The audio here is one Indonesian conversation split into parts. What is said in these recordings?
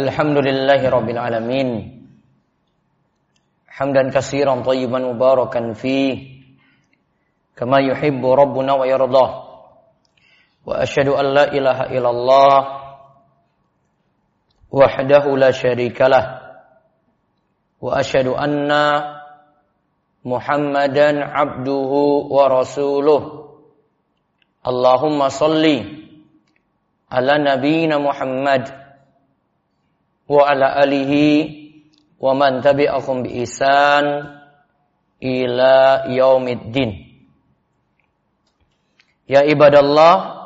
Alhamdulillahi Rabbil Alamin. Hamdan kasiran tayyiban mubarakan fi Kama yuhibbu Rabbuna wa yardah. Wa ashadu an la ilaha illallah. Wahdahu la syarikalah Wa ashadu anna Muhammadan abduhu wa rasuluh. Allahumma salli Ala nabiyina Muhammad wa ala alihi wa man tabi'ahum bi ihsan ila yaumiddin. Ya ibadallah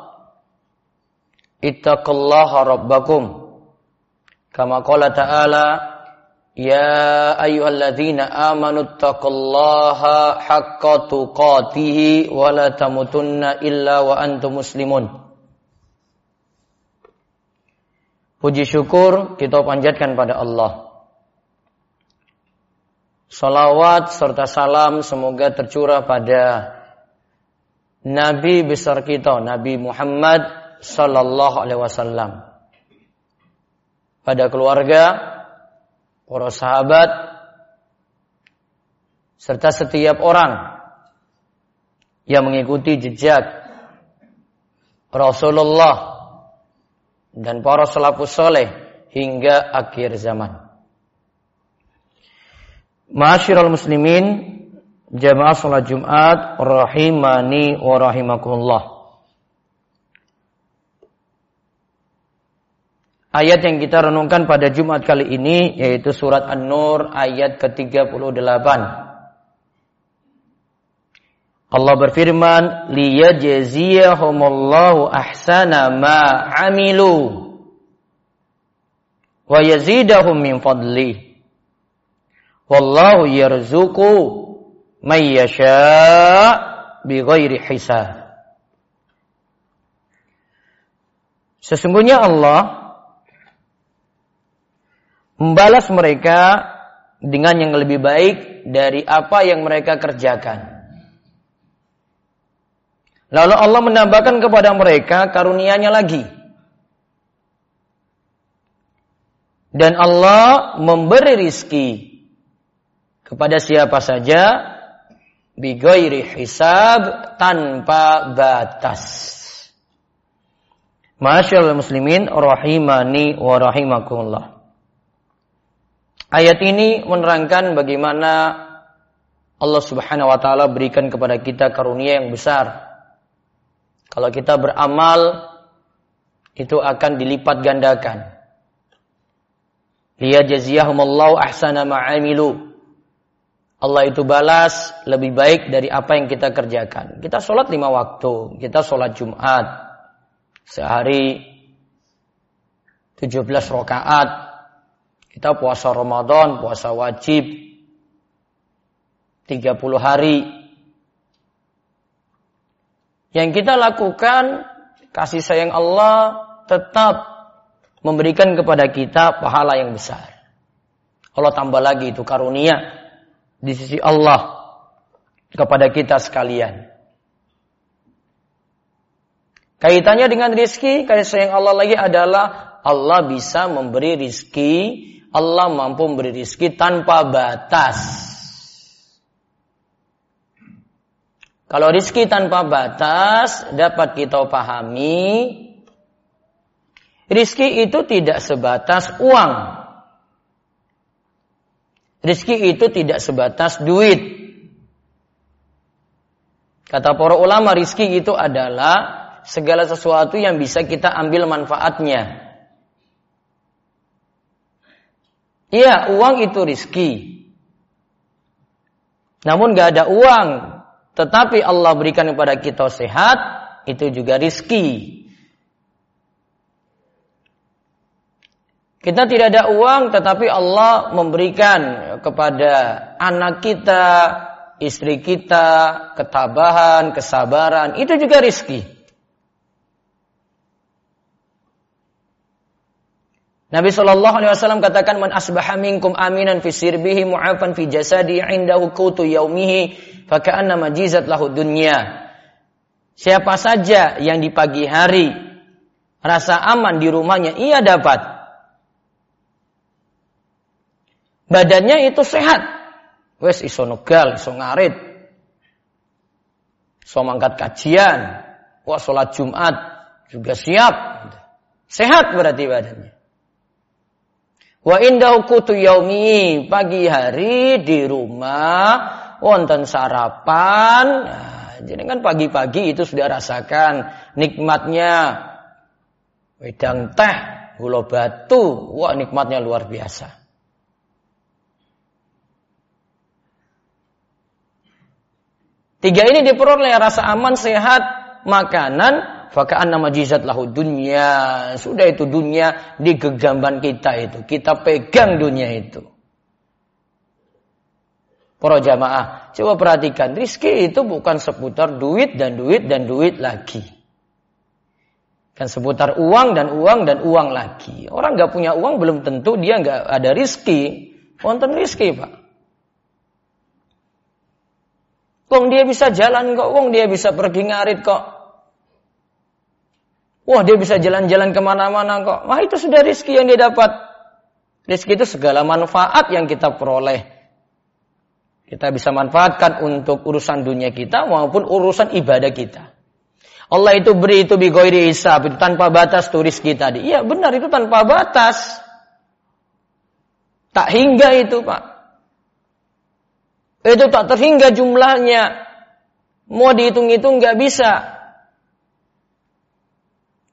ittaqullaha rabbakum kama qala ta'ala ya ayyuhalladzina amanu ittaqullaha haqqa tuqatih wa la tamutunna illa wa antum muslimun. Puji syukur kita panjatkan pada Allah. Salawat serta salam semoga tercurah pada Nabi besar kita, Nabi Muhammad sallallahu alaihi wasallam. Pada keluarga, para sahabat, serta setiap orang yang mengikuti jejak Rasulullah dan para salafus soleh hingga akhir zaman. Masyiral muslimin jamaah salat Jumat rahimani wa rahimakumullah. Ayat yang kita renungkan pada Jumat kali ini yaitu surat An-Nur ayat ke-38. Allah berfirman, liyajziyahumullahu ahsana ma amilu wa yazidahum min fadli. Wallahu yarzuqu may yasha bighairi hisab. Sesungguhnya Allah membalas mereka dengan yang lebih baik dari apa yang mereka kerjakan. Lalu Allah menambahkan kepada mereka karunia-Nya lagi. Dan Allah memberi rizki kepada siapa saja bigoiri hisab tanpa batas. Masyaallah muslimin rahimani wa rahimakumullah. Ayat ini menerangkan bagaimana Allah Subhanahu wa taala berikan kepada kita karunia yang besar kalau kita beramal itu akan dilipat gandakan. Liya jaziyahumullahu ahsana ma'amilu. Allah itu balas lebih baik dari apa yang kita kerjakan. Kita sholat lima waktu. Kita sholat Jumat. Sehari 17 rakaat. Kita puasa Ramadan, puasa wajib. 30 hari yang kita lakukan kasih sayang Allah tetap memberikan kepada kita pahala yang besar. Allah tambah lagi itu karunia di sisi Allah kepada kita sekalian. Kaitannya dengan rizki, kasih sayang Allah lagi adalah Allah bisa memberi rizki, Allah mampu memberi rizki tanpa batas. Kalau rizki tanpa batas dapat kita pahami, rizki itu tidak sebatas uang. Rizki itu tidak sebatas duit. Kata para ulama, rizki itu adalah segala sesuatu yang bisa kita ambil manfaatnya. Iya, uang itu rizki. Namun gak ada uang, tetapi Allah berikan kepada kita sehat, itu juga rizki. Kita tidak ada uang, tetapi Allah memberikan kepada anak kita, istri kita, ketabahan, kesabaran, itu juga rizki. Nabi Shallallahu Alaihi Wasallam katakan man asbaha minkum aminan fi sirbihi mu'afan fi jasadi indahu kutu yaumihi faka'anna majizat lahu dunya. Siapa saja yang di pagi hari rasa aman di rumahnya ia dapat Badannya itu sehat. Wes iso negal, iso ngarit. Iso mangkat kajian. Wah sholat Jumat juga siap. Sehat berarti badannya. Wa indahu kutu yaumi pagi hari di rumah wonten sarapan. Nah, jadi kan pagi-pagi itu sudah rasakan nikmatnya wedang teh, gula batu. Wah nikmatnya luar biasa. Tiga ini diperoleh rasa aman, sehat, makanan, Fakaan nama jizat lahu dunia. Sudah itu dunia di gegamban kita itu. Kita pegang dunia itu. Para jamaah, coba perhatikan. Rizki itu bukan seputar duit dan duit dan duit lagi. Kan seputar uang dan uang dan uang lagi. Orang nggak punya uang belum tentu dia nggak ada rizki. Wonten rizki pak. Wong dia bisa jalan kok, wong dia bisa pergi ngarit kok. Wah dia bisa jalan-jalan ke mana-mana kok. Wah itu sudah rizki yang dia dapat. Rizki itu segala manfaat yang kita peroleh. Kita bisa manfaatkan untuk urusan dunia kita maupun urusan ibadah kita. Allah itu beri itu bigoiri isab itu tanpa batas tuh rizki tadi. Iya benar itu tanpa batas. Tak hingga itu pak. Itu tak terhingga jumlahnya. Mau dihitung-hitung nggak bisa.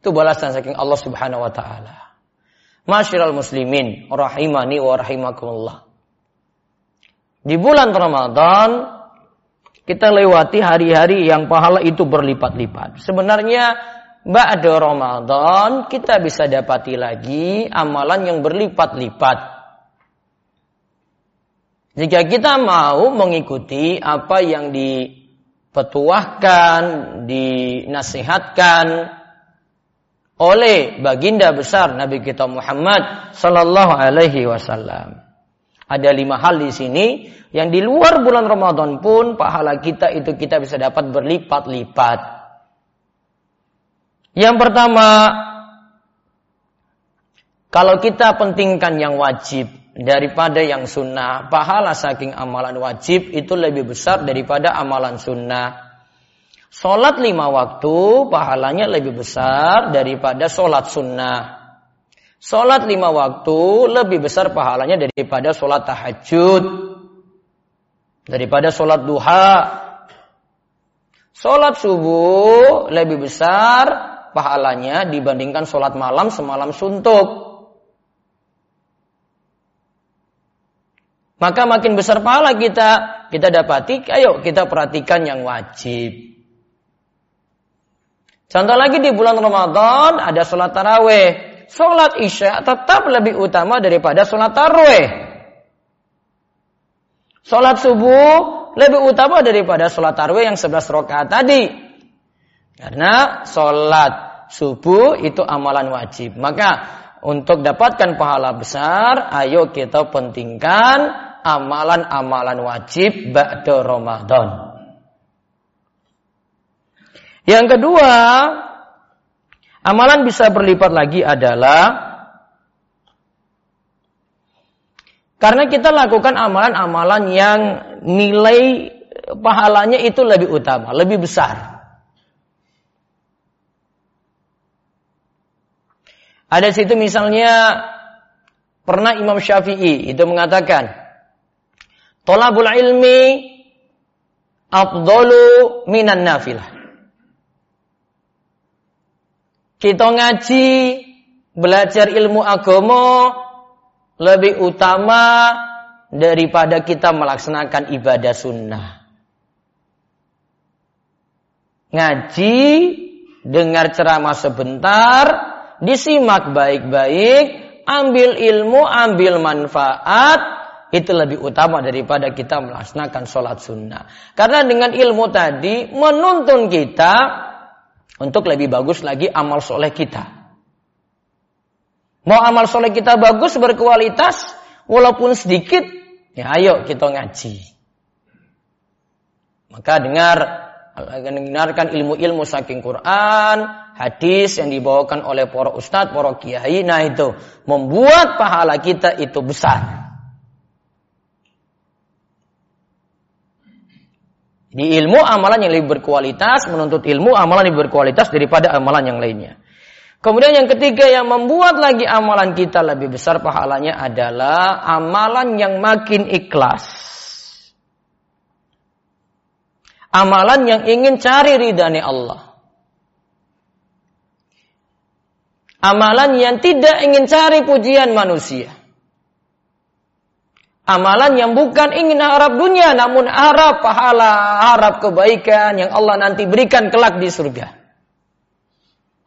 Itu balasan saking Allah Subhanahu wa taala. Masyiral muslimin rahimani wa rahimakumullah. Di bulan Ramadan kita lewati hari-hari yang pahala itu berlipat-lipat. Sebenarnya ba'da Ramadan kita bisa dapati lagi amalan yang berlipat-lipat. Jika kita mau mengikuti apa yang dipetuahkan, dinasihatkan, oleh baginda besar Nabi kita Muhammad sallallahu alaihi wasallam. Ada lima hal di sini yang di luar bulan Ramadan pun pahala kita itu kita bisa dapat berlipat-lipat. Yang pertama, kalau kita pentingkan yang wajib daripada yang sunnah, pahala saking amalan wajib itu lebih besar daripada amalan sunnah. Sholat lima waktu pahalanya lebih besar daripada sholat sunnah. Sholat lima waktu lebih besar pahalanya daripada sholat tahajud. Daripada sholat duha. Sholat subuh lebih besar pahalanya dibandingkan sholat malam semalam suntuk. Maka makin besar pahala kita, kita dapati, ayo kita perhatikan yang wajib. Contoh lagi di bulan Ramadan ada sholat taraweh. Sholat isya tetap lebih utama daripada sholat taraweh. Sholat subuh lebih utama daripada sholat taraweh yang 11 rakaat tadi. Karena sholat subuh itu amalan wajib. Maka untuk dapatkan pahala besar, ayo kita pentingkan amalan-amalan wajib ba'da Ramadan. Yang kedua, amalan bisa berlipat lagi adalah karena kita lakukan amalan-amalan yang nilai pahalanya itu lebih utama, lebih besar. Ada situ misalnya pernah Imam Syafi'i itu mengatakan, "Tolabul ilmi afdalu minan nafilah." Kita ngaji, belajar ilmu agama lebih utama daripada kita melaksanakan ibadah sunnah. Ngaji, dengar ceramah sebentar, disimak baik-baik, ambil ilmu, ambil manfaat, itu lebih utama daripada kita melaksanakan sholat sunnah. Karena dengan ilmu tadi menuntun kita untuk lebih bagus lagi amal soleh kita. Mau amal soleh kita bagus, berkualitas, walaupun sedikit, ya ayo kita ngaji. Maka dengar, dengarkan ilmu-ilmu saking Quran, hadis yang dibawakan oleh para ustadz, para kiai, nah itu membuat pahala kita itu besar. Di ilmu amalan yang lebih berkualitas, menuntut ilmu amalan yang berkualitas daripada amalan yang lainnya. Kemudian yang ketiga yang membuat lagi amalan kita lebih besar pahalanya adalah amalan yang makin ikhlas. Amalan yang ingin cari ridhani Allah. Amalan yang tidak ingin cari pujian manusia. Amalan yang bukan ingin harap dunia namun harap pahala, harap kebaikan yang Allah nanti berikan kelak di surga.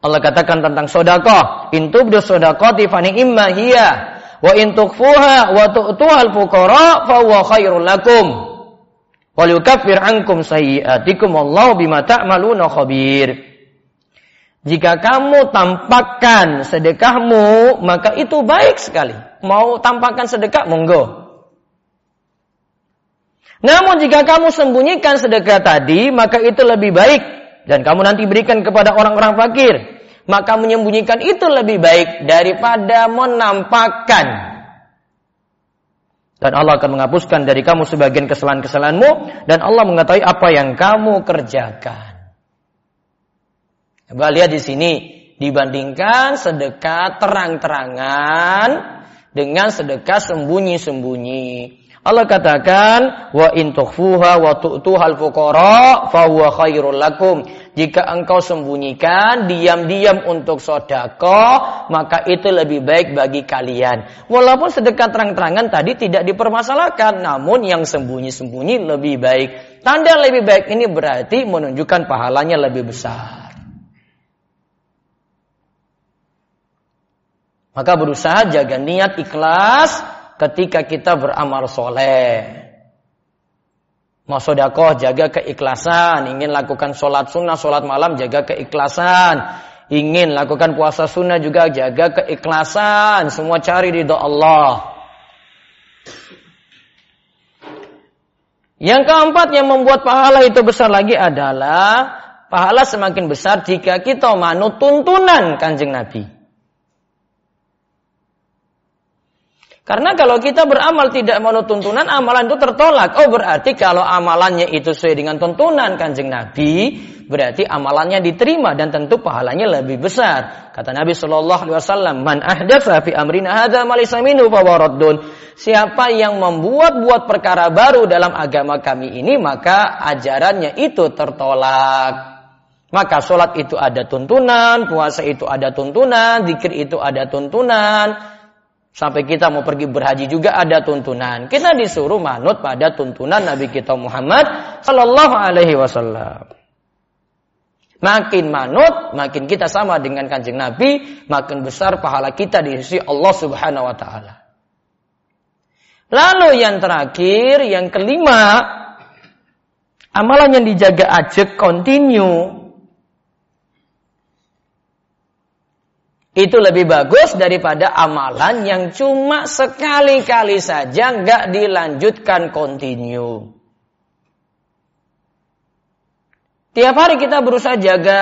Allah katakan tentang sodako, intubdu sodako tifani imma hiya, wa intukfuha wa tu'tuhal fuqara fa huwa khairul lakum. Wal yukaffir ankum sayyi'atikum wallahu bima ta'maluna khabir. Jika kamu tampakkan sedekahmu, maka itu baik sekali. Mau tampakkan sedekah, monggo. Namun jika kamu sembunyikan sedekah tadi, maka itu lebih baik. Dan kamu nanti berikan kepada orang-orang fakir. Maka menyembunyikan itu lebih baik daripada menampakkan. Dan Allah akan menghapuskan dari kamu sebagian kesalahan-kesalahanmu. Dan Allah mengetahui apa yang kamu kerjakan. Coba lihat di sini. Dibandingkan sedekah terang-terangan dengan sedekah sembunyi-sembunyi. Allah katakan wa in tukhfuha wa tu'tuhal fuqara fa huwa khairul lakum. Jika engkau sembunyikan diam-diam untuk sodako, maka itu lebih baik bagi kalian. Walaupun sedekah terang-terangan tadi tidak dipermasalahkan, namun yang sembunyi-sembunyi lebih baik. Tanda lebih baik ini berarti menunjukkan pahalanya lebih besar. Maka berusaha jaga niat ikhlas ketika kita beramal soleh. Mau sodakoh jaga keikhlasan, ingin lakukan sholat sunnah, sholat malam jaga keikhlasan, ingin lakukan puasa sunnah juga jaga keikhlasan, semua cari ridho Allah. Yang keempat yang membuat pahala itu besar lagi adalah pahala semakin besar jika kita manut tuntunan kanjeng Nabi. Karena kalau kita beramal tidak menurut tuntunan, amalan itu tertolak. Oh berarti kalau amalannya itu sesuai dengan tuntunan kanjeng Nabi, berarti amalannya diterima dan tentu pahalanya lebih besar. Kata Nabi Shallallahu Alaihi Wasallam, "Man ahdatsa fi amrina hadza malisaminu fawaraddun." Siapa yang membuat-buat perkara baru dalam agama kami ini, maka ajarannya itu tertolak. Maka sholat itu ada tuntunan, puasa itu ada tuntunan, zikir itu ada tuntunan, Sampai kita mau pergi berhaji juga ada tuntunan. Kita disuruh manut pada tuntunan Nabi kita Muhammad Sallallahu Alaihi Wasallam. Makin manut, makin kita sama dengan kanjeng Nabi, makin besar pahala kita di sisi Allah Subhanahu Wa Taala. Lalu yang terakhir, yang kelima, amalan yang dijaga ajak continue itu lebih bagus daripada amalan yang cuma sekali-kali saja nggak dilanjutkan continue. Tiap hari kita berusaha jaga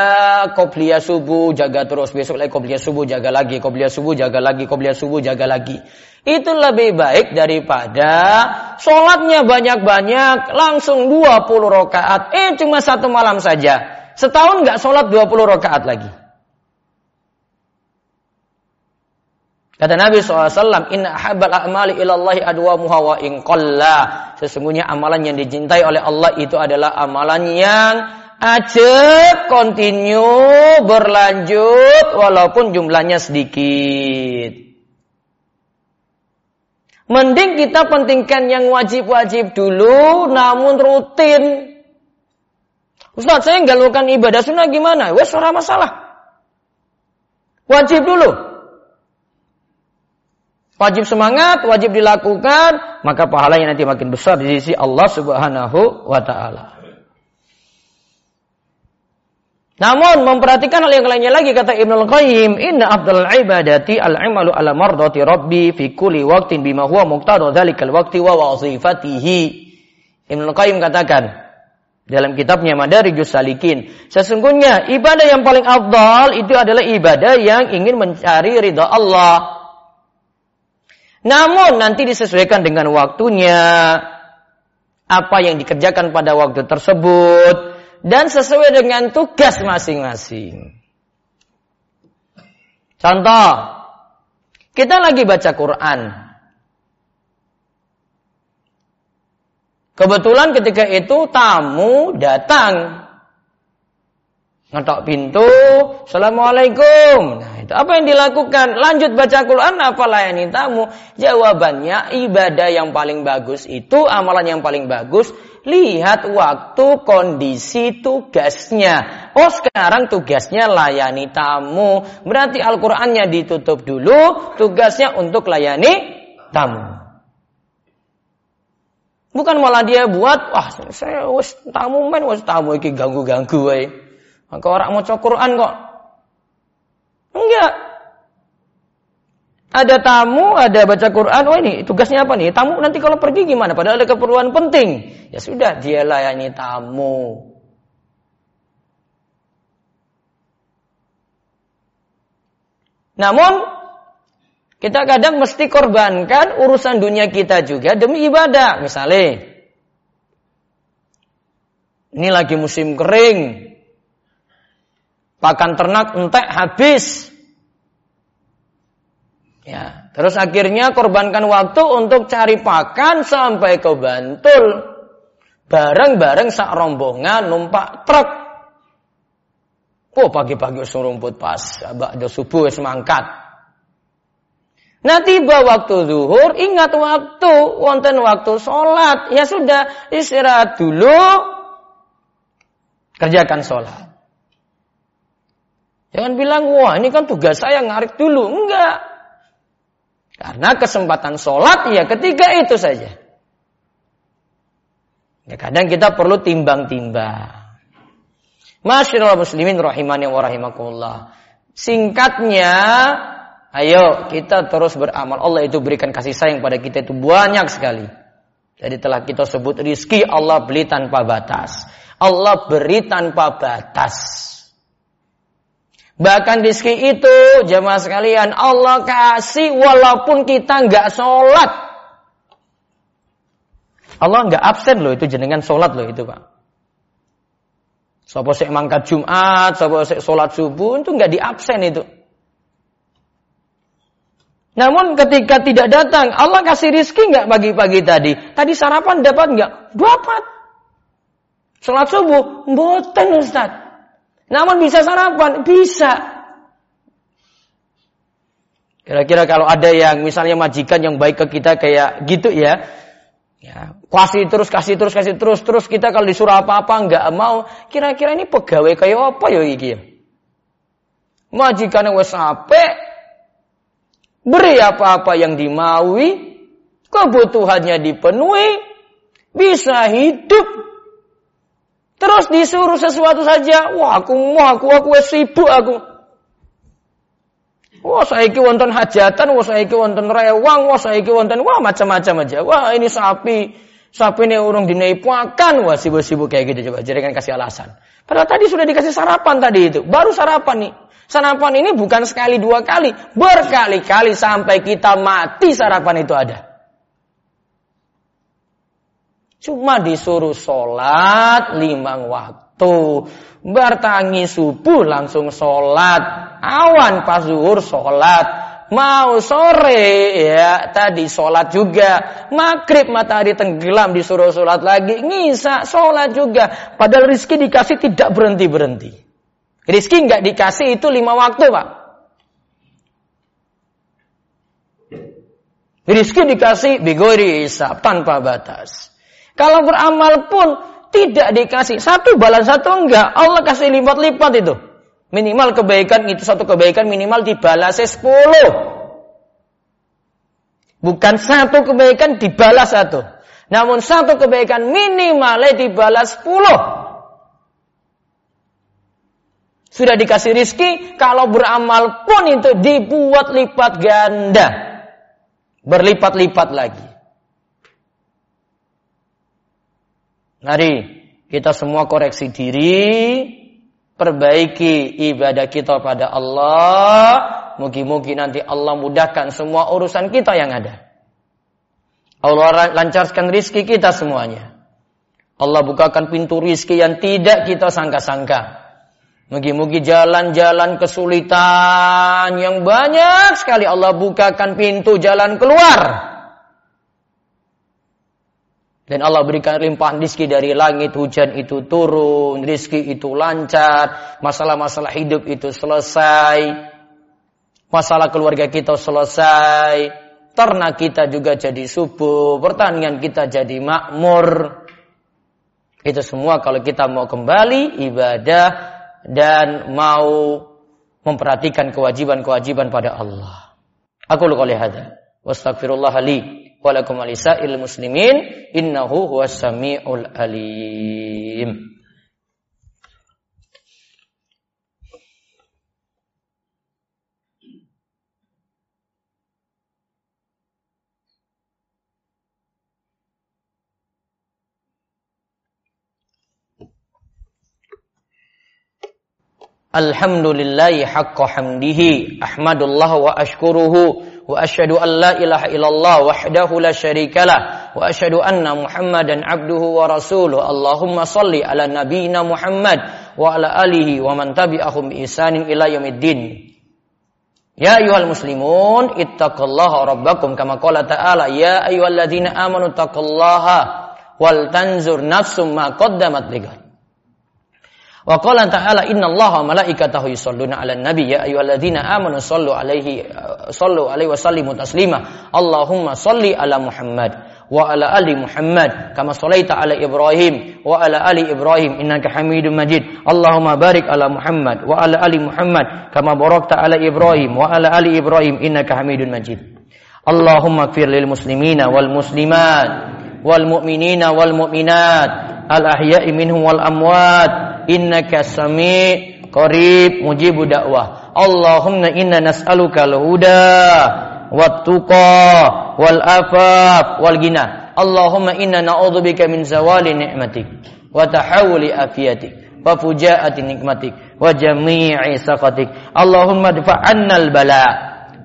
kopiah subuh, jaga terus. Besok lagi kopiah subuh, jaga lagi. Kopiah subuh, jaga lagi. Kopiah subuh, jaga lagi. Itu lebih baik daripada sholatnya banyak-banyak, langsung 20 rakaat. Eh, cuma satu malam saja. Setahun nggak sholat 20 rakaat lagi. Kata Nabi SAW, Inna ahabal a'mali ilallahi adwamuha wa in Sesungguhnya amalan yang dicintai oleh Allah itu adalah amalan yang ajak, continue, berlanjut, walaupun jumlahnya sedikit. Mending kita pentingkan yang wajib-wajib dulu, namun rutin. Ustaz, saya nggak lakukan ibadah sunnah gimana? Wes, ora masalah. Wajib dulu. Wajib semangat, wajib dilakukan, maka pahalanya nanti makin besar di sisi Allah Subhanahu wa taala. Namun memperhatikan hal yang lainnya lagi kata Ibnu Qayyim, inna afdal ibadati al-amalu ala mardati rabbi fi kulli waqtin bima huwa muqtada dzalikal waqti wa wazifatihi. Ibnu Qayyim katakan dalam kitabnya Madarijus Salikin, sesungguhnya ibadah yang paling afdal itu adalah ibadah yang ingin mencari ridha Allah namun nanti disesuaikan dengan waktunya. apa yang dikerjakan pada waktu tersebut dan sesuai dengan tugas masing-masing. Contoh, kita lagi baca Quran. Kebetulan ketika itu tamu datang ngetok pintu, assalamualaikum. Nah itu apa yang dilakukan? Lanjut baca Quran, apa layani tamu? Jawabannya ibadah yang paling bagus itu amalan yang paling bagus. Lihat waktu kondisi tugasnya. Oh sekarang tugasnya layani tamu. Berarti Al-Qurannya ditutup dulu. Tugasnya untuk layani tamu. Bukan malah dia buat, wah saya wis tamu main, wis tamu iki ganggu-ganggu maka orang mau Quran kok. Enggak. Ada tamu, ada baca Quran. Oh ini tugasnya apa nih? Tamu nanti kalau pergi gimana? Padahal ada keperluan penting. Ya sudah, dia layani tamu. Namun kita kadang mesti korbankan urusan dunia kita juga demi ibadah. Misalnya, ini lagi musim kering, pakan ternak entek habis. Ya, terus akhirnya korbankan waktu untuk cari pakan sampai ke Bantul. Bareng-bareng sak rombongan numpak truk. Oh pagi-pagi rumput pas, abak subuh semangkat. Nah tiba waktu zuhur, ingat waktu, wonten waktu sholat. Ya sudah, istirahat dulu, kerjakan sholat. Jangan bilang, wah ini kan tugas saya ngarik dulu. Enggak. Karena kesempatan sholat ya ketika itu saja. Ya kadang kita perlu timbang-timbang. Masyaallah muslimin rahimani wa rahimakumullah. Singkatnya, ayo kita terus beramal. Allah itu berikan kasih sayang pada kita itu banyak sekali. Jadi telah kita sebut rizki Allah beli tanpa batas. Allah beri tanpa batas. Bahkan rizki itu jemaah sekalian Allah kasih walaupun kita nggak sholat. Allah nggak absen loh itu jenengan sholat loh itu pak. Sopo sek mangkat Jumat, sopo sek sholat subuh itu nggak diabsen itu. Namun ketika tidak datang, Allah kasih rizki nggak pagi-pagi tadi? Tadi sarapan dapat nggak? Dapat. Sholat subuh, mboten Ustaz. Namun bisa sarapan, bisa. Kira-kira kalau ada yang misalnya majikan yang baik ke kita kayak gitu ya, ya kasih terus, kasih terus, kasih terus, terus kita kalau disuruh apa-apa nggak mau, kira-kira ini pegawai kayak apa ya iki? Majikan yang sampai beri apa-apa yang dimaui, kebutuhannya dipenuhi, bisa hidup Terus disuruh sesuatu saja, wah aku mau aku aku sibuk aku. Wah saya iki wonten hajatan, wah saya iki wonten rewang, wah saya iki wonten wah macam-macam aja. Wah ini sapi, sapi ini urung dinai pakan, wah sibuk-sibuk kayak gitu coba. Jadi kan kasih alasan. Padahal tadi sudah dikasih sarapan tadi itu, baru sarapan nih. Sarapan ini bukan sekali dua kali, berkali-kali sampai kita mati sarapan itu ada. Cuma disuruh sholat limang waktu. Bertangi subuh langsung sholat. Awan pas zuhur sholat. Mau sore ya tadi sholat juga. Maghrib matahari tenggelam disuruh sholat lagi. Ngisa sholat juga. Padahal rizki dikasih tidak berhenti-berhenti. Rizki nggak dikasih itu lima waktu pak. Rizki dikasih bigori isap tanpa batas. Kalau beramal pun tidak dikasih. Satu balas satu enggak. Allah kasih lipat-lipat itu. Minimal kebaikan itu satu kebaikan minimal dibalas sepuluh. Bukan satu kebaikan dibalas satu. Namun satu kebaikan minimalnya dibalas sepuluh. Sudah dikasih rizki, kalau beramal pun itu dibuat lipat ganda. Berlipat-lipat lagi. Mari kita semua koreksi diri, perbaiki ibadah kita pada Allah. Mungkin-mungkin nanti Allah mudahkan semua urusan kita yang ada. Allah lancarkan rizki kita semuanya. Allah bukakan pintu rizki yang tidak kita sangka-sangka. Mugi-mugi jalan-jalan kesulitan yang banyak sekali Allah bukakan pintu jalan keluar. Dan Allah berikan limpahan rizki dari langit, hujan itu turun, rizki itu lancar, masalah-masalah hidup itu selesai, masalah keluarga kita selesai, ternak kita juga jadi subur, pertanian kita jadi makmur. Itu semua kalau kita mau kembali ibadah dan mau memperhatikan kewajiban-kewajiban pada Allah. Aku lu hada. Wastaghfirullah li walakum alisa'il muslimin innahu huwas samiul alim. Alhamdulillahi haqqa hamdihi ahmadullah wa ashkuruhu واشهد ان لا اله الا الله وحده لا شريك له واشهد ان محمدا عبده ورسوله اللهم صل على نبينا محمد وعلى اله ومن تبعهم باحسان الى يوم الدين يا ايها المسلمون اتقوا الله ربكم كما قال تعالى يا ايها الذين امنوا اتقوا الله ولتنظر نفس ما قدمت لغد Wa qala ta'ala innallaha wa malaikatahu yusholluna 'alan nabi ya ayyuhalladzina amanu shallu 'alaihi shallu 'alaihi wa sallimu taslima. Allahumma shalli 'ala Muhammad wa 'ala ali Muhammad kama shallaita 'ala Ibrahim wa 'ala ali Ibrahim innaka Hamidum Majid. Allahumma barik 'ala Muhammad wa 'ala ali Muhammad kama barakta 'ala Ibrahim wa 'ala ali Ibrahim innaka Hamidum Majid. Allahumma ighfir lil muslimina wal muslimat wal mu'minina wal mu'minat al ahya'i minhum wal amwat innaka sami qarib mujibu da'wah Allahumma inna nas'aluka al-huda wat-tuqa wal afaf wal ghina Allahumma inna na'udzubika min zawali ni'matik wa tahawuli afiyatik wa fujaati nikmatik wa jami'i saqatik Allahumma dfa'anna al-bala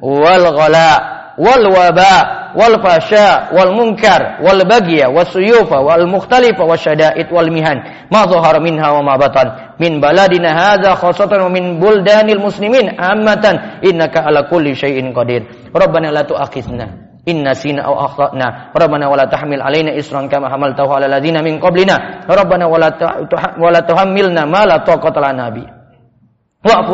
wal ghala wal waba wal fasha wal munkar wal bagya was suyufa wal mukhtalifa wasyada'id wal mihan. Ma dhahara minha wa ma batan. Min baladina hadza khassatan wa min buldanil muslimin ammatan. Innaka ala kulli syai'in qadir. Rabbana la tu'akhidna in nasina aw akhtana. Rabbana wala tahmil alaina kama hamaltahu ala ladzina min qablina. Rabbana wala wala tuhammilna ma la taqata lana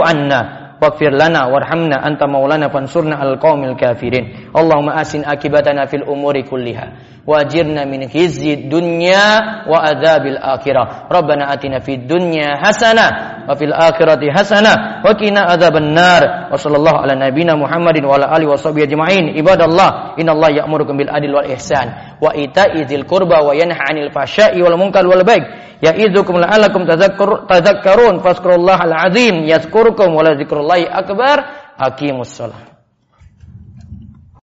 anna واغفر لنا وارحمنا أنت مولانا فانصرنا على القوم الكافرين اللهم أسن أكبتنا في الأمور كلها وأجرنا من خزي الدنيا وعذاب الآخرة. ربنا أتنا في الدنيا حسنة وفي الآخرة حسنة وقنا عذاب النار. وصلى الله على نبينا محمد وعلى آله وصحبه أجمعين. عباد الله إن الله يأمركم بالعدل والإحسان وإيتاء ذي القربى وينهى عن الفحشاء والمنكر والبغي يعظكم لعلكم تذكرون. فاذكروا الله العظيم يذكركم ولذكر الله أكبر. أقيموا الصلاة.